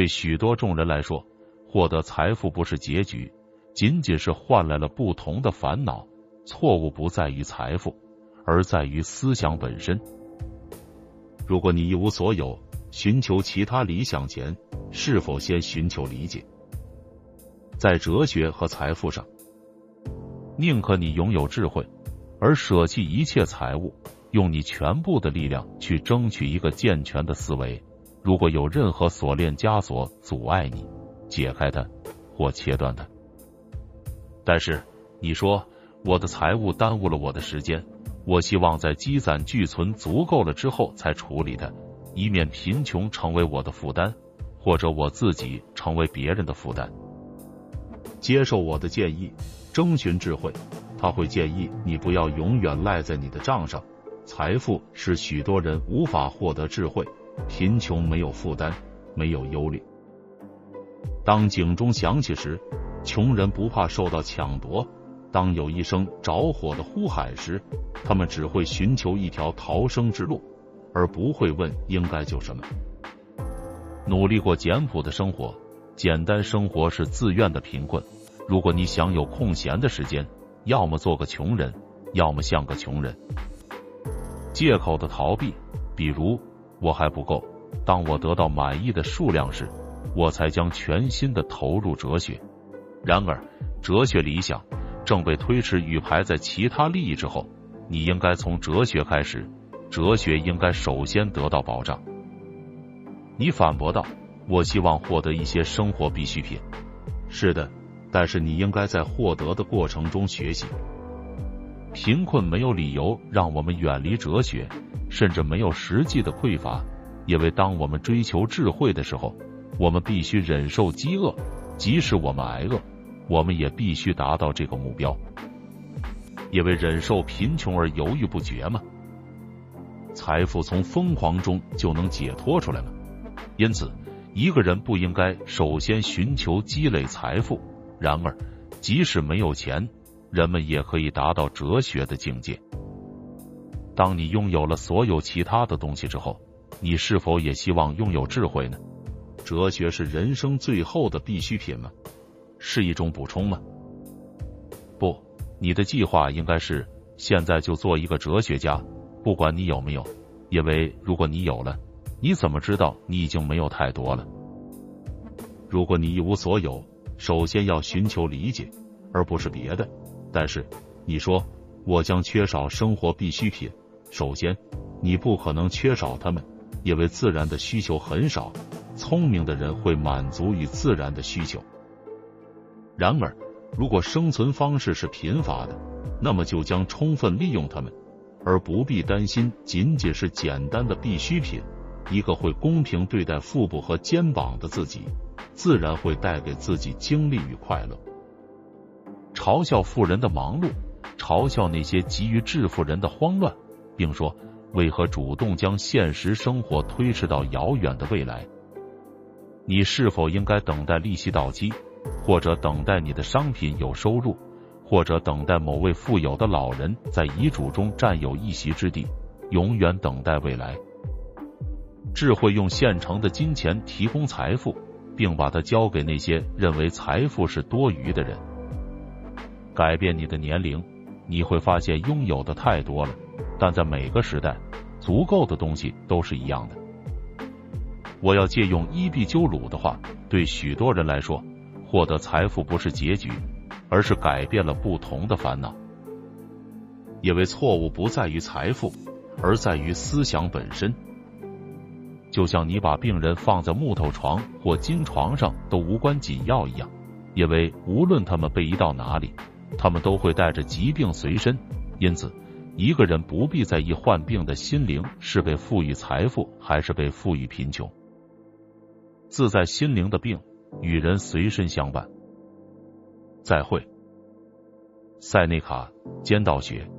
对许多众人来说，获得财富不是结局，仅仅是换来了不同的烦恼。错误不在于财富，而在于思想本身。如果你一无所有，寻求其他理想前，是否先寻求理解？在哲学和财富上，宁可你拥有智慧，而舍弃一切财物，用你全部的力量去争取一个健全的思维。如果有任何锁链枷锁阻碍你，解开它或切断它。但是你说我的财物耽误了我的时间，我希望在积攒巨存足够了之后才处理它，以免贫穷成为我的负担，或者我自己成为别人的负担。接受我的建议，征询智慧，他会建议你不要永远赖在你的账上。财富是许多人无法获得智慧，贫穷没有负担，没有忧虑。当警钟响起时，穷人不怕受到抢夺；当有一声着火的呼喊时，他们只会寻求一条逃生之路，而不会问应该救什么。努力过简朴的生活。简单生活是自愿的贫困。如果你想有空闲的时间，要么做个穷人，要么像个穷人。借口的逃避，比如我还不够。当我得到满意的数量时，我才将全新的投入哲学。然而，哲学理想正被推迟与排在其他利益之后。你应该从哲学开始，哲学应该首先得到保障。你反驳道。我希望获得一些生活必需品。是的，但是你应该在获得的过程中学习。贫困没有理由让我们远离哲学，甚至没有实际的匮乏，因为当我们追求智慧的时候，我们必须忍受饥饿，即使我们挨饿，我们也必须达到这个目标。因为忍受贫穷而犹豫不决吗？财富从疯狂中就能解脱出来吗？因此。一个人不应该首先寻求积累财富。然而，即使没有钱，人们也可以达到哲学的境界。当你拥有了所有其他的东西之后，你是否也希望拥有智慧呢？哲学是人生最后的必需品吗？是一种补充吗？不，你的计划应该是现在就做一个哲学家，不管你有没有，因为如果你有了。你怎么知道你已经没有太多了？如果你一无所有，首先要寻求理解，而不是别的。但是你说我将缺少生活必需品，首先你不可能缺少它们，因为自然的需求很少。聪明的人会满足于自然的需求。然而，如果生存方式是贫乏的，那么就将充分利用它们，而不必担心仅仅是简单的必需品。一个会公平对待腹部和肩膀的自己，自然会带给自己精力与快乐。嘲笑富人的忙碌，嘲笑那些急于致富人的慌乱，并说：为何主动将现实生活推迟到遥远的未来？你是否应该等待利息到期，或者等待你的商品有收入，或者等待某位富有的老人在遗嘱中占有一席之地，永远等待未来？智慧用现成的金钱提供财富，并把它交给那些认为财富是多余的人。改变你的年龄，你会发现拥有的太多了，但在每个时代，足够的东西都是一样的。我要借用伊壁鸠鲁的话，对许多人来说，获得财富不是结局，而是改变了不同的烦恼。因为错误不在于财富，而在于思想本身。就像你把病人放在木头床或金床上都无关紧要一样，因为无论他们被移到哪里，他们都会带着疾病随身。因此，一个人不必在意患病的心灵是被赋予财富还是被赋予贫穷。自在心灵的病与人随身相伴。再会，塞内卡，尖道学。